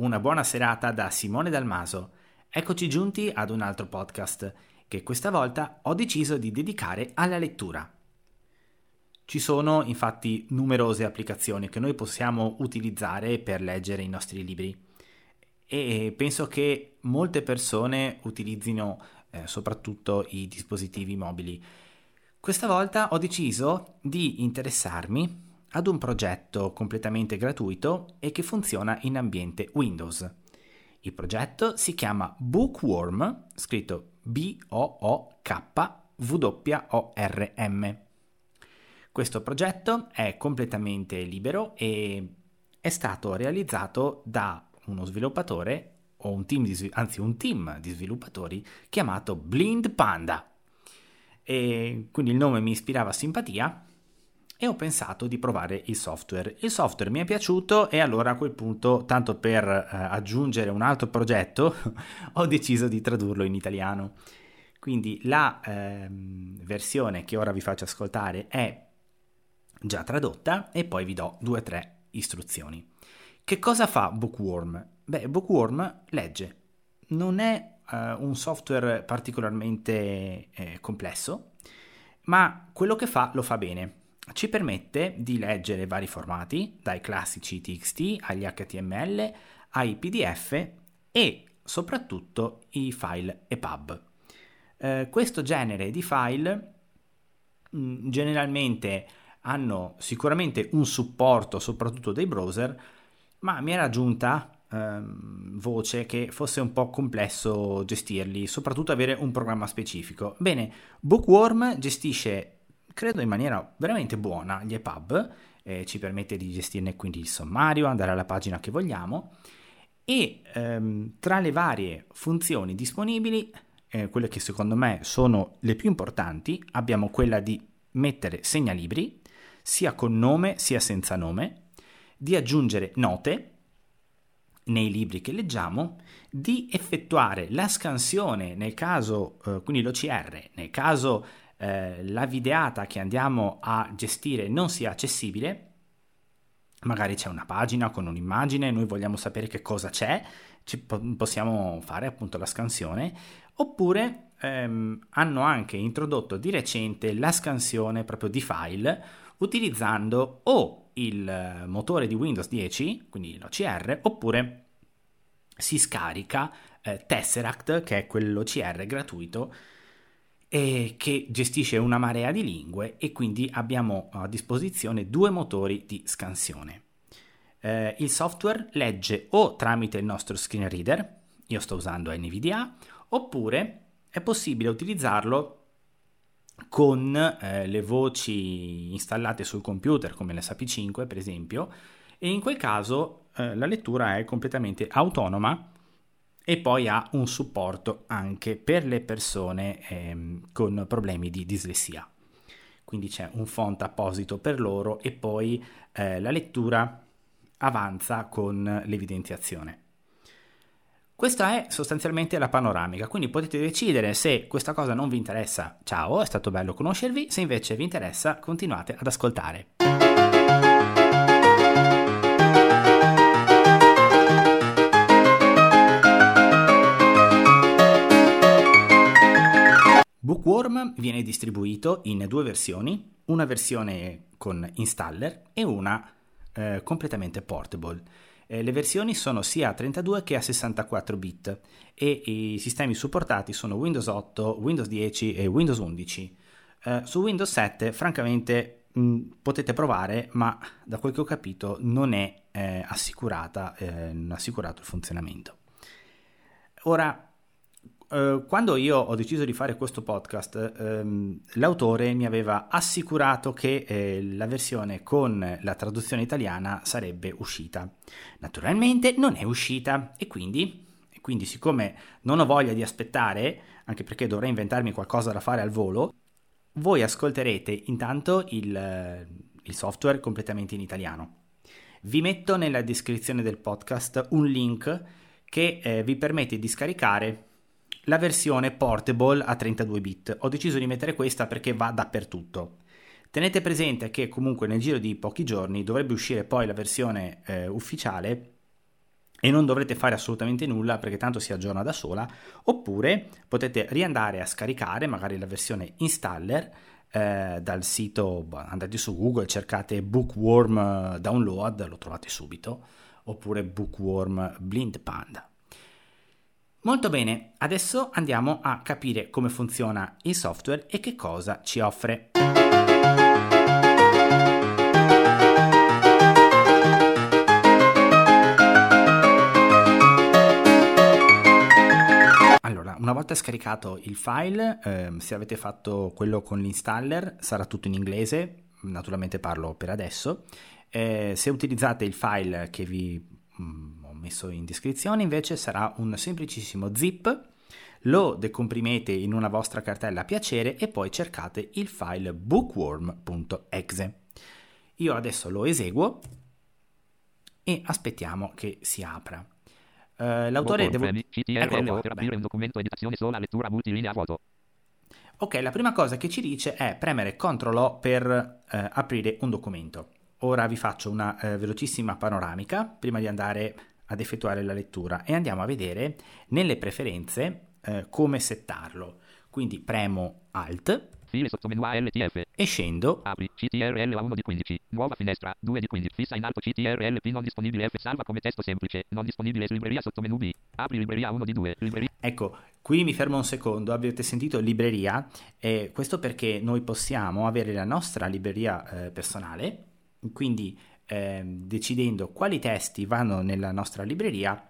una buona serata da Simone Dalmaso. Eccoci giunti ad un altro podcast che questa volta ho deciso di dedicare alla lettura. Ci sono infatti numerose applicazioni che noi possiamo utilizzare per leggere i nostri libri e penso che molte persone utilizzino eh, soprattutto i dispositivi mobili. Questa volta ho deciso di interessarmi ad un progetto completamente gratuito e che funziona in ambiente Windows. Il progetto si chiama Bookworm, scritto B-O-O-K-W-O-R-M. Questo progetto è completamente libero e è stato realizzato da uno sviluppatore o un team di, anzi un team di sviluppatori chiamato Blind Panda. E quindi il nome mi ispirava simpatia e ho pensato di provare il software. Il software mi è piaciuto e allora a quel punto, tanto per eh, aggiungere un altro progetto, ho deciso di tradurlo in italiano. Quindi la ehm, versione che ora vi faccio ascoltare è già tradotta e poi vi do due o tre istruzioni. Che cosa fa Bookworm? Beh, Bookworm legge. Non è eh, un software particolarmente eh, complesso, ma quello che fa lo fa bene ci permette di leggere vari formati, dai classici TXT agli HTML, ai PDF e soprattutto i file EPUB. Eh, questo genere di file mh, mm, generalmente hanno sicuramente un supporto soprattutto dei browser, ma mi era giunta ehm, voce che fosse un po' complesso gestirli, soprattutto avere un programma specifico. Bene, Bookworm gestisce credo in maniera veramente buona gli EPUB, eh, ci permette di gestirne quindi il sommario, andare alla pagina che vogliamo e ehm, tra le varie funzioni disponibili, eh, quelle che secondo me sono le più importanti, abbiamo quella di mettere segnalibri, sia con nome sia senza nome, di aggiungere note nei libri che leggiamo, di effettuare la scansione nel caso, eh, quindi l'OCR, nel caso eh, la videata che andiamo a gestire non sia accessibile, magari c'è una pagina con un'immagine, noi vogliamo sapere che cosa c'è, po- possiamo fare appunto la scansione, oppure ehm, hanno anche introdotto di recente la scansione proprio di file utilizzando o il motore di Windows 10, quindi l'OCR, oppure si scarica eh, Tesseract, che è quell'OCR gratuito eh, che gestisce una marea di lingue e quindi abbiamo a disposizione due motori di scansione. Eh, il software legge o tramite il nostro screen reader, io sto usando NVDA, oppure è possibile utilizzarlo con eh, le voci installate sul computer come l'SAP5 per esempio e in quel caso eh, la lettura è completamente autonoma e poi ha un supporto anche per le persone ehm, con problemi di dislessia. Quindi c'è un font apposito per loro e poi eh, la lettura avanza con l'evidenziazione. Questa è sostanzialmente la panoramica, quindi potete decidere se questa cosa non vi interessa, ciao, è stato bello conoscervi, se invece vi interessa continuate ad ascoltare. Bookworm viene distribuito in due versioni, una versione con installer e una eh, completamente portable. Eh, le versioni sono sia a 32 che a 64 bit e i sistemi supportati sono Windows 8, Windows 10 e Windows 11. Eh, su Windows 7 francamente mh, potete provare, ma da quel che ho capito non è eh, assicurata, eh, non assicurato il funzionamento. Ora, Uh, quando io ho deciso di fare questo podcast, um, l'autore mi aveva assicurato che eh, la versione con la traduzione italiana sarebbe uscita. Naturalmente non è uscita e quindi, e quindi siccome non ho voglia di aspettare, anche perché dovrei inventarmi qualcosa da fare al volo, voi ascolterete intanto il, il software completamente in italiano. Vi metto nella descrizione del podcast un link che eh, vi permette di scaricare la versione portable a 32 bit. Ho deciso di mettere questa perché va dappertutto. Tenete presente che comunque nel giro di pochi giorni dovrebbe uscire poi la versione eh, ufficiale e non dovrete fare assolutamente nulla perché tanto si aggiorna da sola, oppure potete riandare a scaricare magari la versione installer eh, dal sito, andate su Google, cercate Bookworm eh, Download, lo trovate subito, oppure Bookworm Blind Panda. Molto bene, adesso andiamo a capire come funziona il software e che cosa ci offre. una volta scaricato il file, eh, se avete fatto quello con l'installer, sarà tutto in inglese, naturalmente parlo per adesso. Eh, se utilizzate il file che vi mh, mm, messo in descrizione, invece sarà un semplicissimo zip. Lo decomprimete in una vostra cartella a piacere e poi cercate il file bookworm.exe. Io adesso lo eseguo e aspettiamo che si apra. Uh, l'autore devo... Ecco per aprire un documento editazione sola lettura multilinea vuoto. Ok, la prima cosa che ci dice è premere CTRL O per eh, aprire un documento. Ora vi faccio una eh, velocissima panoramica prima di andare ad effettuare la lettura e andiamo a vedere nelle preferenze eh, come settarlo. Quindi premo Alt. E scendo. Apri CTRL A1 di 15. Nuova finestra 2 di 15. Fissa in alto CTRL P non disponibile F salva come testo semplice. Non disponibile libreria sottomenu B. Apri libreria 1 di 2. Libreria. Ecco, qui mi fermo un secondo. Avete sentito libreria? Eh, questo perché noi possiamo avere la nostra libreria eh, personale. Quindi eh, decidendo quali testi vanno nella nostra libreria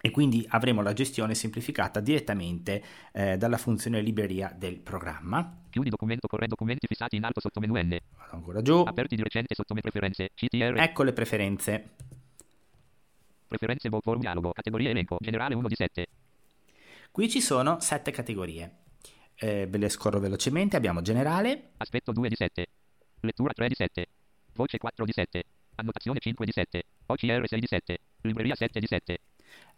e quindi avremo la gestione semplificata direttamente eh, dalla funzione libreria del programma. Chiudi documento corre documenti fissati in alto sotto menu N. Vado ancora giù. Aperti di recente sotto preferenze. CTR. Ecco le preferenze. Preferenze Bookworm dialogo. Categoria elenco. Generale 1 di 7. Qui ci sono 7 categorie. Eh, ve le scorro velocemente. Abbiamo generale. Aspetto 2 di 7. Lettura 3 di 7. Voce 4 di 7. Annotazione 5 di 7. OCR 6 di 7. Libreria 7 di 7.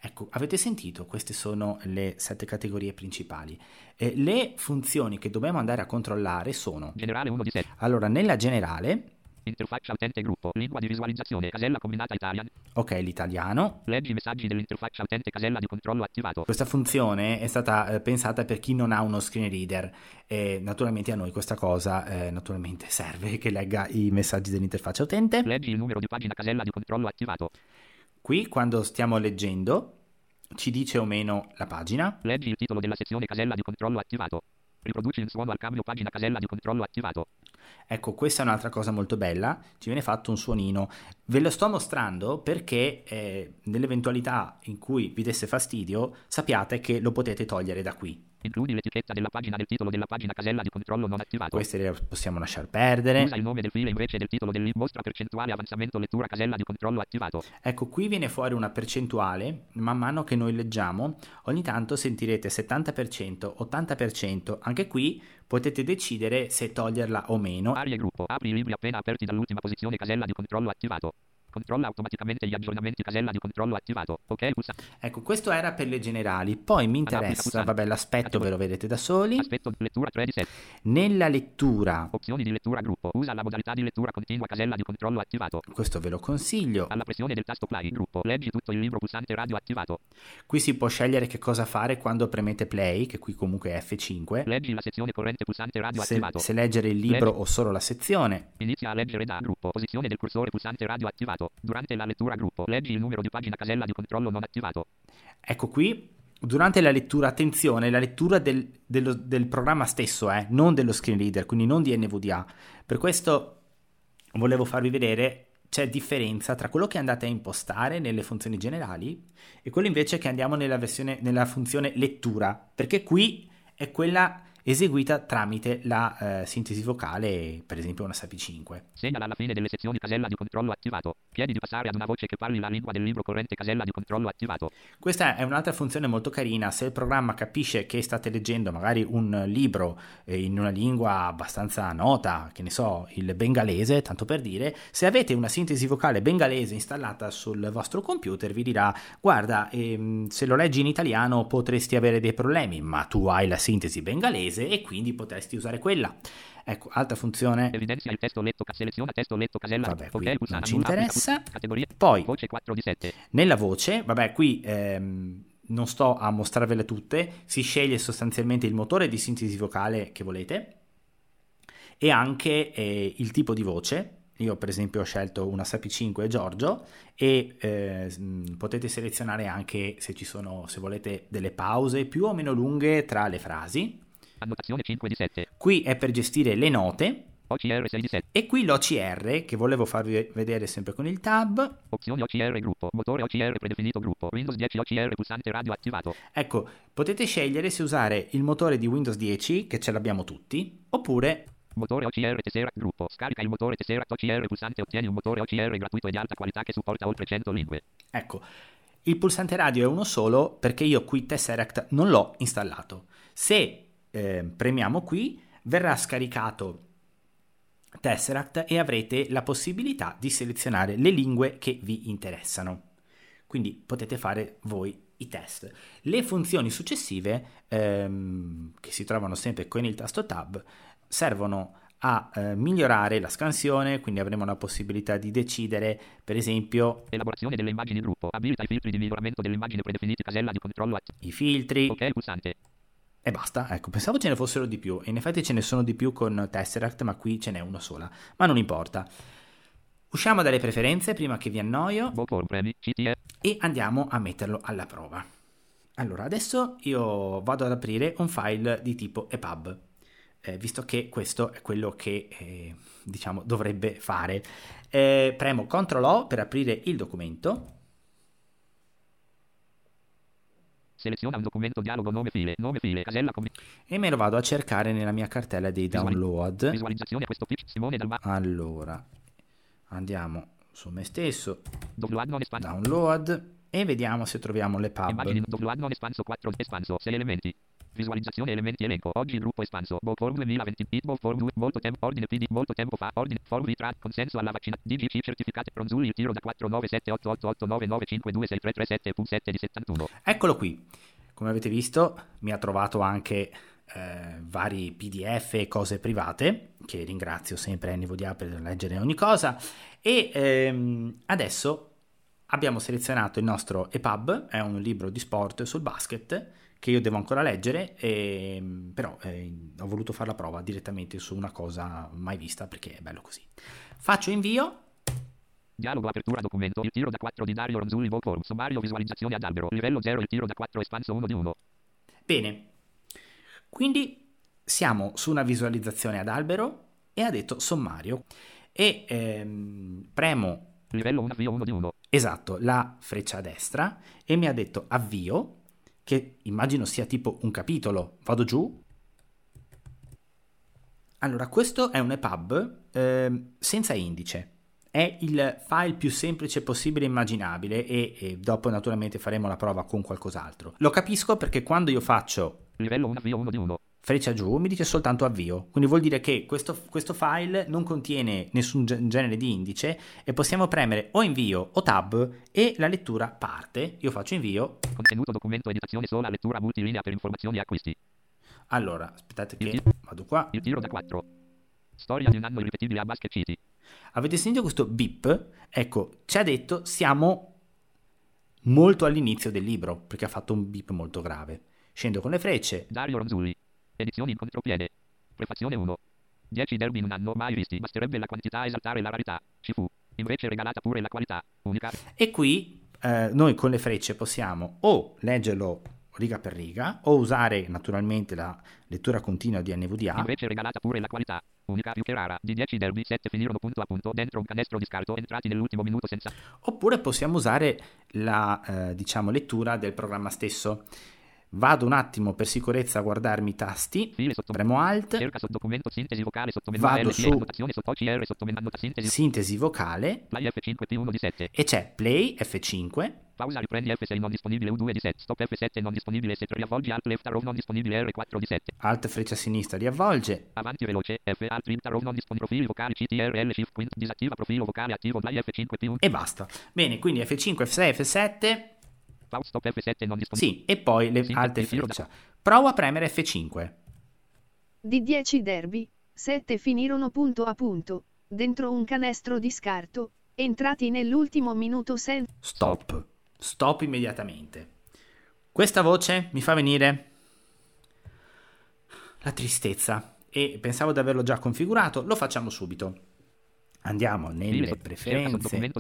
Ecco, avete sentito? Queste sono le sette categorie principali. Eh, le funzioni che dobbiamo andare a controllare sono... Generale 1 di 7. Allora, nella generale... Interfaccia utente gruppo, lingua di visualizzazione, casella combinata Italian. Ok, l'italiano. Leggi i messaggi dell'interfaccia utente casella di controllo attivato. Questa funzione è stata eh, pensata per chi non ha uno screen reader e naturalmente a noi questa cosa eh, naturalmente serve che legga i messaggi dell'interfaccia utente. Leggi il numero di pagina casella di controllo attivato. Qui quando stiamo leggendo ci dice o meno la pagina. Leggi il titolo della sezione casella di controllo attivato. Riproduci il suono al cambio pagina casella di controllo attivato. Ecco, questa è un'altra cosa molto bella, ci viene fatto un suonino. Ve lo sto mostrando perché eh, nell'eventualità in cui vi desse fastidio, sappiate che lo potete togliere da qui. Includi l'etichetta della pagina del titolo della pagina casella di controllo non attivato. Queste le possiamo lasciar perdere. Usa il nome del file invece del titolo del mostra percentuale avanzamento lettura casella di controllo attivato. Ecco, qui viene fuori una percentuale, man mano che noi leggiamo, ogni tanto sentirete 70%, 80%, anche qui potete decidere se toglierla o meno. Aria gruppo, apri libri appena aperti dall'ultima posizione casella di controllo attivato. Controlla automaticamente gli aggiornamenti casella di controllo attivato. Ok, pulsa. Ecco, questo era per le generali. Poi mi interessa, vabbè, l'aspetto ve lo vedete da soli. Aspetto lettura 3 di 7. Nella lettura. Opzioni di lettura gruppo. Usa la modalità di lettura continua casella di controllo attivato. Questo ve lo consiglio. Alla pressione del tasto play gruppo. Leggi tutto il libro pulsante radio attivato. Qui si può scegliere che cosa fare quando premete play, che qui comunque è F5. Leggi la sezione corrente pulsante radio se, attivato. Se leggere il libro Leggi. o solo la sezione. Inizia a leggere da gruppo. Posizione del cursore pulsante radio attivato. Durante la lettura gruppo. Leggi il numero di pagina casella di controllo non attivato. Ecco qui, durante la lettura, attenzione, la lettura del, dello, del programma stesso, eh, non dello screen reader, quindi non di NVDA. Per questo volevo farvi vedere c'è differenza tra quello che andate a impostare nelle funzioni generali e quello invece che andiamo nella, versione, nella funzione lettura, perché qui è quella eseguita tramite la eh, sintesi vocale, per esempio una SAPI 5. Segnala alla fine delle sezioni casella di controllo attivato. Chiedi di passare ad una voce che parli la lingua del libro corrente casella di controllo attivato. Questa è un'altra funzione molto carina. Se il programma capisce che state leggendo magari un libro eh, in una lingua abbastanza nota, che ne so, il bengalese, tanto per dire, se avete una sintesi vocale bengalese installata sul vostro computer vi dirà guarda, ehm, se lo leggi in italiano potresti avere dei problemi, ma tu hai la sintesi bengalese inglese e quindi potresti usare quella. Ecco, altra funzione. Evidenzia il testo letto, seleziona testo letto, casella. Vabbè, qui ok, non ci interessa. Categoria. Poi, Voce 4 di 7. nella voce, vabbè, qui ehm, non sto a mostrarvele tutte, si sceglie sostanzialmente il motore di sintesi vocale che volete e anche eh, il tipo di voce. Io per esempio ho scelto una SAPI 5 Giorgio e eh, mh, potete selezionare anche se ci sono, se volete, delle pause più o meno lunghe tra le frasi. Annotazione 5 di 7. Qui è per gestire le note OCR 6 di 7. e qui l'OCR che volevo farvi vedere sempre con il tab. Opzioni OCR gruppo. Motore OCR predefinito gruppo. Windows 10 OCR pulsante radio attivato. Ecco, potete scegliere se usare il motore di Windows 10 che ce l'abbiamo tutti oppure Motore OCR Tesseract gruppo. Scarica il motore Tesseract OCR pulsante ottieni un motore OCR gratuito e di alta qualità che supporta oltre 100 lingue. Ecco, il pulsante radio è uno solo perché io qui Tesseract non l'ho installato. Se eh, premiamo qui, verrà scaricato Tesseract e avrete la possibilità di selezionare le lingue che vi interessano. Quindi potete fare voi i test. Le funzioni successive, ehm, che si trovano sempre con il tasto Tab, servono a eh, migliorare la scansione, quindi avremo la possibilità di decidere, per esempio, Elaborazione delle immagini gruppo. Abilita i filtri di miglioramento dell'immagine predefiniti casella di controllo i filtri Ok pulsante. E basta. Ecco, pensavo ce ne fossero di più. In effetti ce ne sono di più con Tesseract, ma qui ce n'è una sola. Ma non importa. Usciamo dalle preferenze prima che vi annoio e andiamo a metterlo alla prova. Allora, adesso io vado ad aprire un file di tipo EPUB, eh, visto che questo è quello che eh, diciamo dovrebbe fare. Eh, premo CTRL O per aprire il documento. Seleziona un documento dialogo nome file. Nome file. Casella com- E me lo vado a cercare nella mia cartella dei download. Visualizzazione a questo pitch. Simone Dalma. Allora, andiamo su me stesso, Download download e vediamo se troviamo le Immagini pub. download non espanso 4 espanso 6 elementi. Visualizzazione elementi elenco. Oggi il gruppo espanso. Bookform 2020. It Bookform 2. Molto tempo. Ordine PD. Molto tempo fa. Ordine. Form Vitra. Consenso alla vaccina. DGC certificate. Pronzulli. Il tiro da 497888995263337.7 di 71. Eccolo qui. Come avete visto, mi ha trovato anche eh, vari PDF e cose private, che ringrazio sempre NVDA per leggere ogni cosa. E ehm, adesso abbiamo selezionato il nostro EPUB, è un libro di sport sul basket che io devo ancora leggere, e, però eh, ho voluto fare la prova direttamente su una cosa mai vista perché è bello così. Faccio invio, Dialogo apertura documento. Il tiro da 4 di Dario Ronzulli. Bookform. Sommario visualizzazione ad albero. Livello 0. Il tiro da 4 espanso 1 di 1. Bene, quindi siamo su una visualizzazione ad albero e ha detto sommario e ehm, premo Livello 1 avvio 1 di 1. esatto la freccia a destra e mi ha detto avvio che immagino sia tipo un capitolo. Vado giù. Allora, questo è un EPUB ehm, senza indice. È il file più semplice possibile e immaginabile e, e dopo naturalmente faremo la prova con qualcos'altro. Lo capisco perché quando io faccio Livello 1 avvio 1 di 1. Freccia giù mi dice soltanto avvio, quindi vuol dire che questo, questo file non contiene nessun ge- genere di indice e possiamo premere o invio o tab e la lettura parte. Io faccio invio. Contenuto documento editazione sola lettura multilinea per informazioni e acquisti. Allora, aspettate che vado qua. Il tiro da 4. Storia di un anno irripetibile a Basket City. Avete sentito questo beep? Ecco, ci ha detto siamo molto all'inizio del libro perché ha fatto un beep molto grave. Scendo con le frecce, Dario Ronzulli. Edizioni in contropiede. Prefazione 1. 10 derby in un anno mai visti. Basterebbe la quantità a esaltare la rarità. Ci fu. Invece regalata pure la qualità. Unica. E qui eh, noi con le frecce possiamo o leggerlo riga per riga o usare naturalmente la lettura continua di NVDA Invece regalata pure la qualità. Unica più che rara. Di 10 derby 7 finirono punto a punto dentro un canestro di scarto entrati nell'ultimo minuto senza... oppure possiamo usare la eh, diciamo lettura del programma stesso. Vado un attimo per sicurezza a guardarmi i tasti, sotto... premo Alt, Cerca sottodocumento sintesi vocale Vado LT su- OCR sintesi sintesi vocale. Play F5 P1 di 7 e c'è Play F5, Pausa riprendi F6 non disponibile U2 di 7 Stop F7 non disponibile S3 riavvolgi Alt Left Arrow non disponibile R4 di 7 Alt freccia sinistra riavvolge, Avanti veloce F Alt Alt Arrow non disponibile profili vocali CTRL Shift Quint disattiva profilo vocale attivo Play F5 P1 e basta. Bene, quindi F5, F6, F7, sì, e poi le alte filo freccia. Provo a premere F5. Di 10 derby, Sette finirono punto a punto, dentro un canestro di scarto, entrati nell'ultimo minuto sen... Stop. Stop immediatamente. Questa voce mi fa venire la tristezza e pensavo di averlo già configurato, lo facciamo subito. Andiamo nelle preferenze.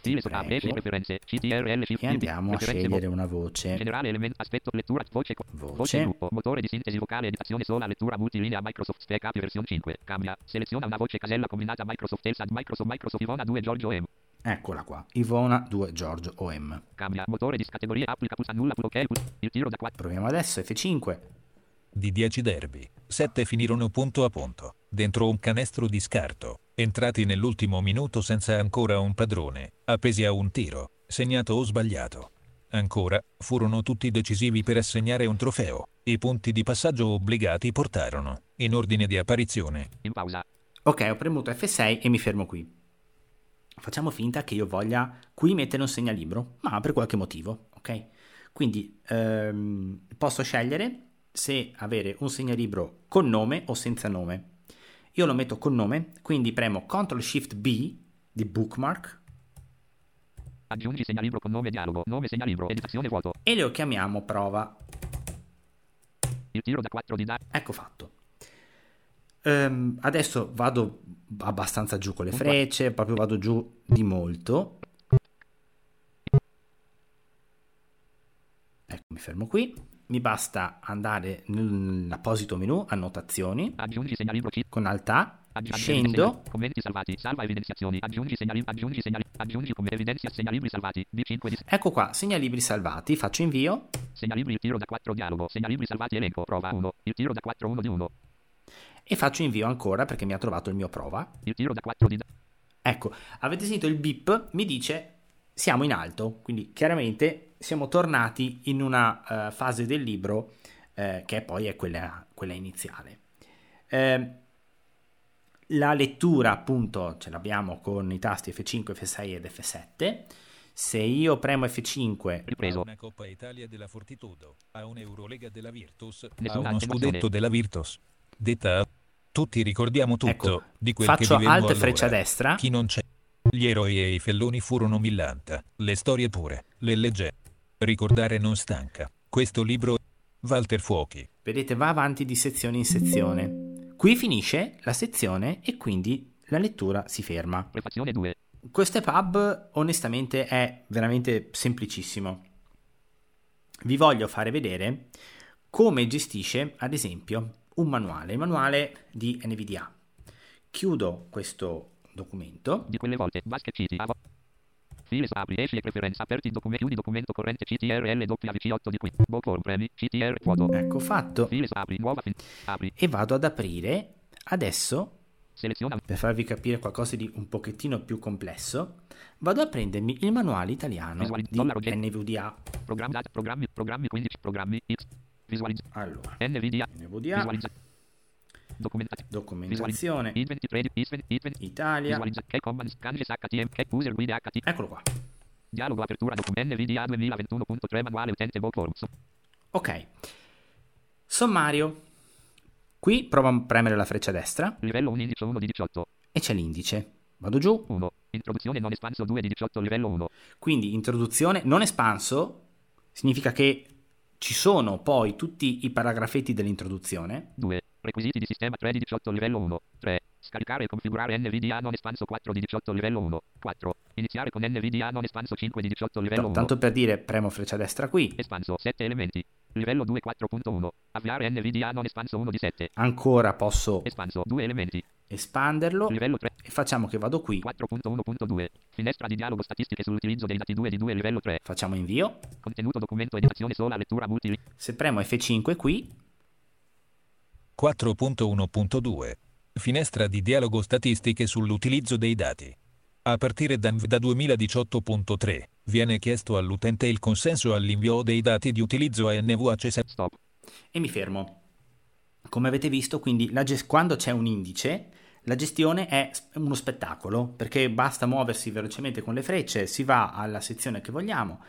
Preferenze, CTRL shift e andiamo a scegliere una voce. Generale element, aspetto, lettura, voce, Voce. voce gruppo, motore di sintesi vocale, editazione sola, lettura multilinea Microsoft Spec API versione 5, cambia, seleziona una voce casella combinata Microsoft Elsad, Microsoft, Microsoft Ivona 2 Giorgio M, Eccola qua. Ivona 2 Giorgio OM. cambia, motore di categoria, applica, pulsa, annulla, ok, il tiro da 4, Proviamo adesso F5. Di 10 derby, 7 finirono punto a punto, dentro un canestro di scarto, entrati nell'ultimo minuto senza ancora un padrone, appesi a un tiro, segnato o sbagliato. Ancora, furono tutti decisivi per assegnare un trofeo. I punti di passaggio obbligati portarono, in ordine di apparizione, in pausa, Ok, ho premuto F6 e mi fermo qui. Facciamo finta che io voglia qui mettere un segnalibro, ma per qualche motivo, ok? Quindi ehm, posso scegliere se avere un segnalibro con nome o senza nome. Io lo metto con nome, quindi premo Ctrl Shift B di bookmark aggiungi segnalibro con nome dialogo, nome segnalibro, editazione vuoto, e lo chiamiamo prova. il tiro da 4 di da, Ecco fatto. Ehm, adesso vado abbastanza giù con le frecce, proprio vado giù di molto. Ecco, mi fermo qui. Mi basta andare nell'apposito menu, annotazioni, aggiungi segnalibro C, con Alt A, Aggi- scendo, commenti salvati, salva evidenziazioni, aggiungi segnali, aggiungi segnali, aggiungi come evidenzia segnalibri salvati, B5 di ecco qua, segnalibri salvati, faccio invio. Segnalibri il tiro da 4 dialogo, segnalibri salvati elenco, prova 1, il tiro da 4 1 di 1, e faccio invio ancora perché mi ha trovato il mio prova. il tiro da 4 di Ecco, avete sentito il beep? Mi dice siamo in alto, quindi chiaramente siamo tornati in una eh, fase del libro eh, che poi è quella, quella iniziale. Eh, la lettura appunto ce l'abbiamo con i tasti F5, F6 ed F7. Se io premo F5 ripreso, a una Coppa Italia della Fortitudo, a un'Eurolega della Virtus, a Nessuna uno attenuazione. scudetto della Virtus. Detta a... Tutti ricordiamo tutto Ecco, di quel che faccio vivemmo alt e allora. freccia destra. Chi non c'è. Gli eroi e i felloni furono millanta, le storie pure, le leggende. Ricordare non stanca. Questo libro Walter Fuochi. Vedete, va avanti di sezione in sezione. Qui finisce la sezione e quindi la lettura si ferma. prefazione 2, Questo pub onestamente è veramente semplicissimo. Vi voglio fare vedere come gestisce ad esempio un manuale, il manuale di NVDA. Chiudo questo documento, di quelle volte, basket city, avo, files apri, esci e preferenze, aperti documenti, chiudi documento corrente CTRL WC8 di qui, bookworm premi, CTR vuoto, ecco fatto, files apri, nuova fin, apri, e vado ad aprire adesso seleziona, per farvi capire qualcosa di un pochettino più complesso, vado a prendermi il manuale italiano Visuali- di dollaro NVDA. programmi, programmi, programmi 15, programmi, X, visualizza, Allora, NVDA, NVDA, visualizza, documentazione, documentazione, I23, I20, I20, Italia, eccolo qua. dialogo apertura NVDA 2021.3 manuale utente bookworm, so- Ok, sommario. Qui provo a premere la freccia destra. Livello 1 indice 1 di 18, e c'è l'indice. Vado giù, 1, introduzione non espanso 2 di 18 livello 1, quindi introduzione non espanso, significa che ci sono poi tutti i paragrafetti dell'introduzione. 2. Requisiti di sistema 3 di 18 livello 1. 3. Scaricare e configurare NVDA non espanso 4 di 18 livello 1. 4. Iniziare con NVDA non espanso 5 di 18 livello 1. Tanto per dire, premo freccia destra qui. Espanso 7 elementi. Livello 2 4.1. Avviare NVDA non espanso 1 di 7. Ancora posso Espanso 2 elementi. espanderlo Livello 3 e facciamo che vado qui, 4.1.2. Finestra di dialogo statistiche sull'utilizzo dei dati 2 di 2 livello 3. facciamo invio. Contenuto documento editazione sola lettura multi. Se premo F5 qui, 4.1.2. Finestra di dialogo statistiche sull'utilizzo dei dati. A partire da, da 2018.3 viene chiesto all'utente il consenso all'invio dei dati di utilizzo a NVHC. Stop. e mi fermo. Come avete visto, quindi ges- quando c'è un indice, la gestione è uno spettacolo, perché basta muoversi velocemente con le frecce, si va alla sezione che vogliamo,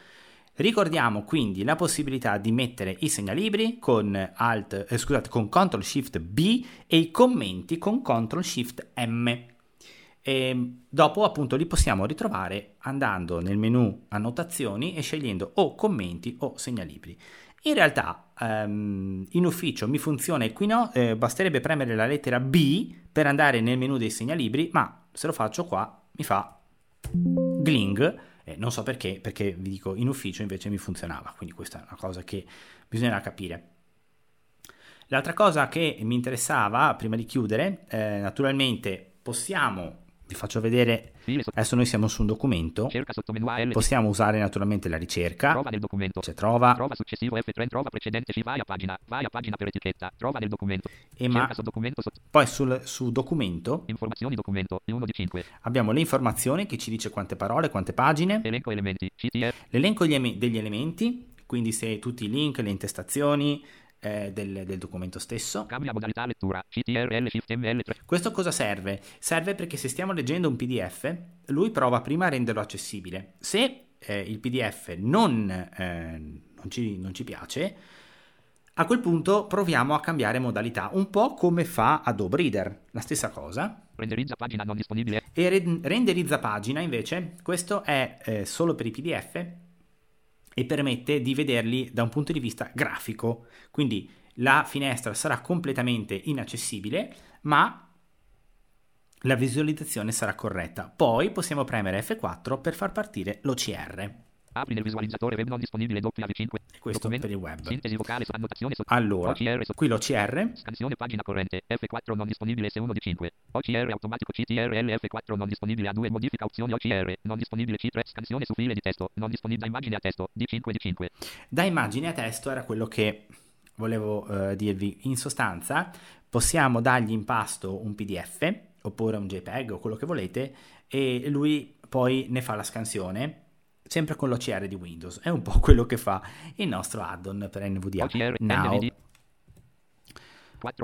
Ricordiamo quindi la possibilità di mettere i segnalibri con, Alt, eh, scusate, con Ctrl Shift B e i commenti con Ctrl Shift M. E dopo appunto li possiamo ritrovare andando nel menu annotazioni e scegliendo o commenti o segnalibri. In realtà um, in ufficio mi funziona e qui no, eh, basterebbe premere la lettera B per andare nel menu dei segnalibri, ma se lo faccio qua mi fa gling, eh, non so perché, perché vi dico in ufficio invece mi funzionava, quindi questa è una cosa che bisognerà capire. L'altra cosa che mi interessava prima di chiudere, eh, naturalmente possiamo vi faccio vedere. Adesso noi siamo su un documento. Possiamo usare naturalmente la ricerca. Trova nel documento. C'è trova. Trova successivo F3 trova precedente ci vai a pagina vai a pagina per etichetta. Trova nel documento. E ma documento sotto... poi sul, su documento informazioni documento 1 di 5 abbiamo le informazioni che ci dice quante parole quante pagine. Elenco elementi CTR l'elenco degli elementi quindi se tutti i link le intestazioni eh, del, del, documento stesso. Cambia modalità lettura, CTRL Shift ML3. Questo cosa serve? Serve perché se stiamo leggendo un PDF, lui prova prima a renderlo accessibile. Se eh, il PDF non, eh, non, ci, non ci piace, a quel punto proviamo a cambiare modalità, un po' come fa Adobe Reader, la stessa cosa. Renderizza pagina non disponibile. E re- renderizza pagina invece, questo è eh, solo per i PDF e permette di vederli da un punto di vista grafico. Quindi la finestra sarà completamente inaccessibile, ma la visualizzazione sarà corretta. Poi possiamo premere F4 per far partire l'OCR. Apri nel visualizzatore web non disponibile W5. Questo Documento. per il web. Sintesi vocale su annotazione su Allora, OCR su... qui l'OCR. Scansione pagina corrente. F4 non disponibile S1 di 5. OCR automatico CTRL F4 non disponibile A2 modifica opzioni OCR. Non disponibile C3 scansione su file di testo. Non disponibile da immagine a testo. D5 di 5. Da immagine a testo era quello che volevo uh, dirvi. In sostanza possiamo dargli in pasto un PDF oppure un JPEG o quello che volete e lui poi ne fa la scansione sempre con l'OCR di Windows. È un po' quello che fa il nostro add-on per NVDA. OCR, Now.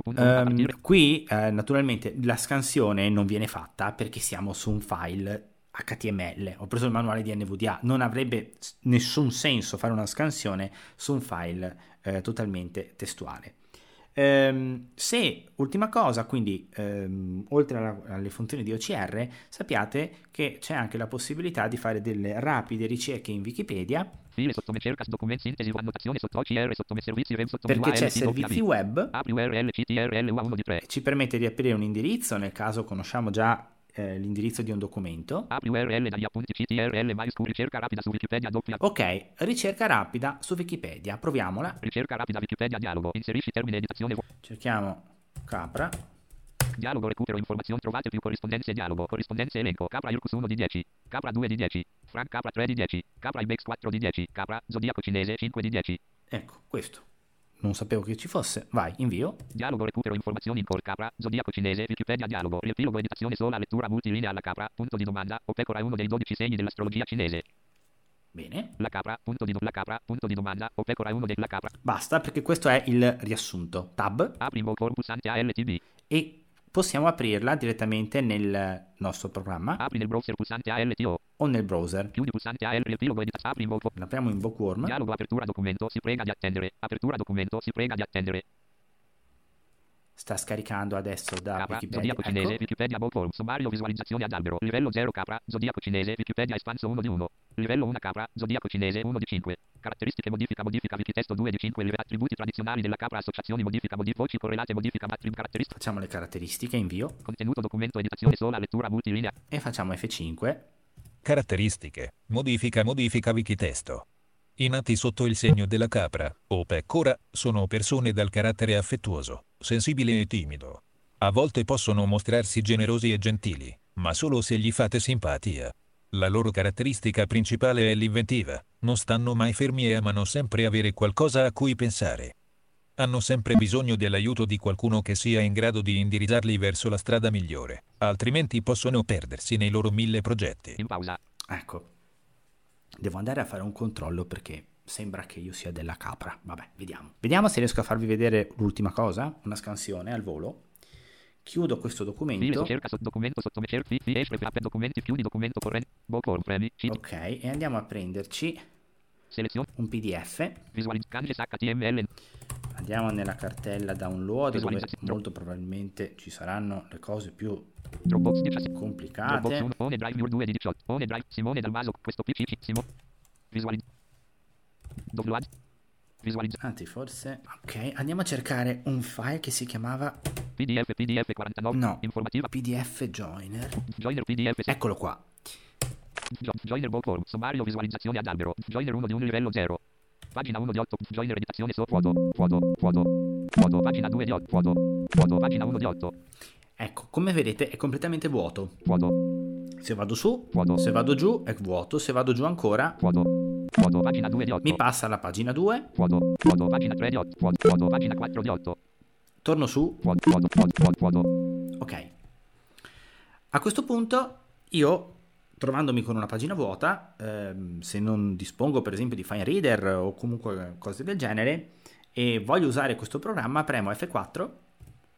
Um, qui eh, naturalmente la scansione non viene fatta perché siamo su un file HTML. Ho preso il manuale di NVDA, non avrebbe nessun senso fare una scansione su un file eh, totalmente testuale. Ehm, se, ultima cosa, quindi ehm, oltre alla, alle funzioni di OCR, sappiate che c'è anche la possibilità di fare delle rapide ricerche in Wikipedia. File sottomecerca documenti sintesi annotazione sotto OCR sotto servizi web sotto perché c'è servizi web. Apri URL CTRL U1 di 3 ci permette di aprire un indirizzo nel caso conosciamo già eh, l'indirizzo di un documento. Apri URL dagli appunti CTRL maiuscolo ricerca rapida su Wikipedia doppia. Ok, ricerca rapida su Wikipedia. Proviamola. Ricerca rapida Wikipedia dialogo. Inserisci termine editazione. Cerchiamo capra. Dialogo recupero informazioni trovate più corrispondenze dialogo. Corrispondenze elenco. Capra Ircus 1 di 10. Capra 2 di 10. Frank Capra 3 di 10. Capra Ibex 4 di 10. Capra Zodiaco cinese 5 di 10. Ecco, questo non sapevo che ci fosse. Vai, invio. Dialogo, recupero informazioni in core capra, zodiaco cinese, Wikipedia dialogo, riepilogo, editazione sola, lettura multilinea alla capra, punto di domanda, o pecora è uno dei 12 segni dell'astrologia cinese. Bene. La capra, punto di, do- la capra, punto di domanda, o pecora è uno della capra. Basta, perché questo è il riassunto. Tab. Apri in pulsante ALTB. E possiamo aprirla direttamente nel nostro programma. Apri nel browser pulsante ALTO. O nel browser. Chiudi pulsante riepilogo edita. Apri in Vogue. L'apriamo in Bookworm. Dialogo apertura documento. Si prega di attendere. Apertura documento. Si prega di attendere. Sta scaricando adesso da Capra, Wikipedia. Zodiaco ecco. cinese, Wikipedia Bookworm, sommario visualizzazione ad albero, livello 0 capra, zodiaco cinese, Wikipedia espanso 1 di 1. Livello 1 capra, zodiaco cinese 1 di 5. Caratteristiche modifica modifica wikitesto 2 di 5 live, attributi tradizionali della capra associazioni modifica modifica voci correlate modifica matrix caratteristiche Facciamo le caratteristiche, invio. contenuto documento editazione sola lettura multilinea E facciamo F5. Caratteristiche. Modifica modifica wikitesto. I nati sotto il segno della capra, o pecora, sono persone dal carattere affettuoso, sensibile e timido. A volte possono mostrarsi generosi e gentili, ma solo se gli fate simpatia. La loro caratteristica principale è l'inventiva, non stanno mai fermi e amano sempre avere qualcosa a cui pensare. Hanno sempre bisogno dell'aiuto di qualcuno che sia in grado di indirizzarli verso la strada migliore, altrimenti possono perdersi nei loro mille progetti. in pausa Ecco. Devo andare a fare un controllo perché sembra che io sia della capra. Vabbè, vediamo. Vediamo se riesco a farvi vedere l'ultima cosa, una scansione al volo. Chiudo questo documento. Ok, e andiamo a prenderci un PDF. Andiamo nella cartella download dove molto probabilmente ci saranno le cose più Dropbox 17. Dropbox complicate. 1. One Drive View 2 di 18. One Drive. Simone Dalmaso. Questo PC. Simo. Visualizz. Download. Visualizz. Anzi, forse... Ok, andiamo a cercare un file che si chiamava... PDF. PDF 49. No, Informativa. PDF Joiner. Joiner PDF. Eccolo qua. Jo- Joiner Book Form. Sommario visualizzazione ad albero. Joiner 1 di un livello 0. Pagina 1 di 8. Joiner editazione so foto. Foto. Foto. Foto. Pagina 2 di 8. Foto. Foto. Pagina 1 di 8. Ecco, come vedete è completamente vuoto. Foto. Se vado su, Vuoto. se vado giù è vuoto, se vado giù ancora Foto. Foto. Pagina 2 di 8. mi passa alla pagina 2, Foto. Foto. Pagina 3 di 8. Foto. Foto. Pagina 4 di 8. torno su. Foto. Foto. Foto. Foto. ok. A questo punto io, trovandomi con una pagina vuota, ehm, se non dispongo per esempio di Fine Reader o comunque cose del genere, e voglio usare questo programma, premo F4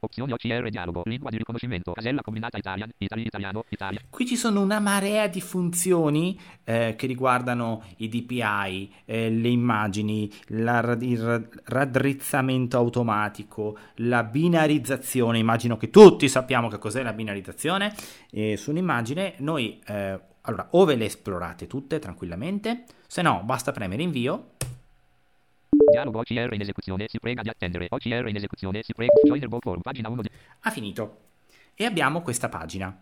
Opzione OCR dialogo. Lingua di riconoscimento. Casella combinata Italian. Itali italiano. Italia. Qui ci sono una marea di funzioni eh, che riguardano i DPI, eh, le immagini, la il ra- raddrizzamento automatico, la binarizzazione. Immagino che tutti sappiamo che cos'è la binarizzazione. E su un'immagine noi, eh, allora, o ve le esplorate tutte tranquillamente, se no basta premere invio Dialogo OCR in esecuzione. Si prega di attendere. OCR in esecuzione. Si prega. Joiner Form. Pagina 1 di ha finito. E abbiamo questa pagina.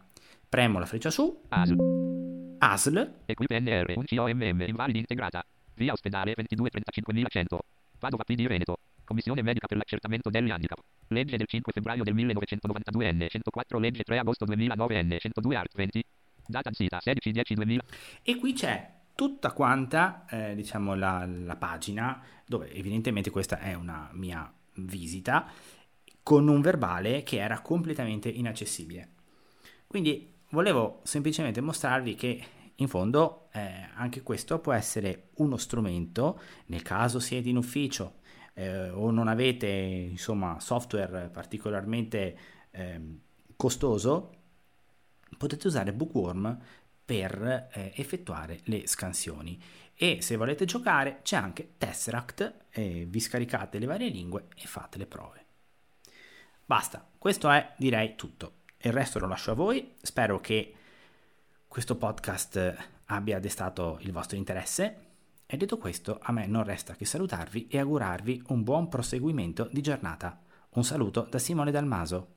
Premo la freccia su, ASL. ASL, Equip NR. Un COMM. Invalidi integrata. Via ospedale 22 35100. Padova PD Veneto. Commissione medica per l'accertamento degli handicap. Legge del 5 febbraio del 1992 N. 104 Legge 3 agosto 2009 N. 102 Art 20. Data sita 16 10 2000. E qui c'è tutta quanta, eh, diciamo, la, la pagina, dove evidentemente questa è una mia visita, con un verbale che era completamente inaccessibile. Quindi volevo semplicemente mostrarvi che in fondo eh, anche questo può essere uno strumento, nel caso siete in ufficio eh, o non avete insomma software particolarmente ehm, costoso, potete usare Bookworm per eh, effettuare le scansioni e se volete giocare c'è anche Tesseract e vi scaricate le varie lingue e fate le prove. Basta, questo è direi tutto. Il resto lo lascio a voi, spero che questo podcast abbia destato il vostro interesse e detto questo a me non resta che salutarvi e augurarvi un buon proseguimento di giornata. Un saluto da Simone Dalmaso.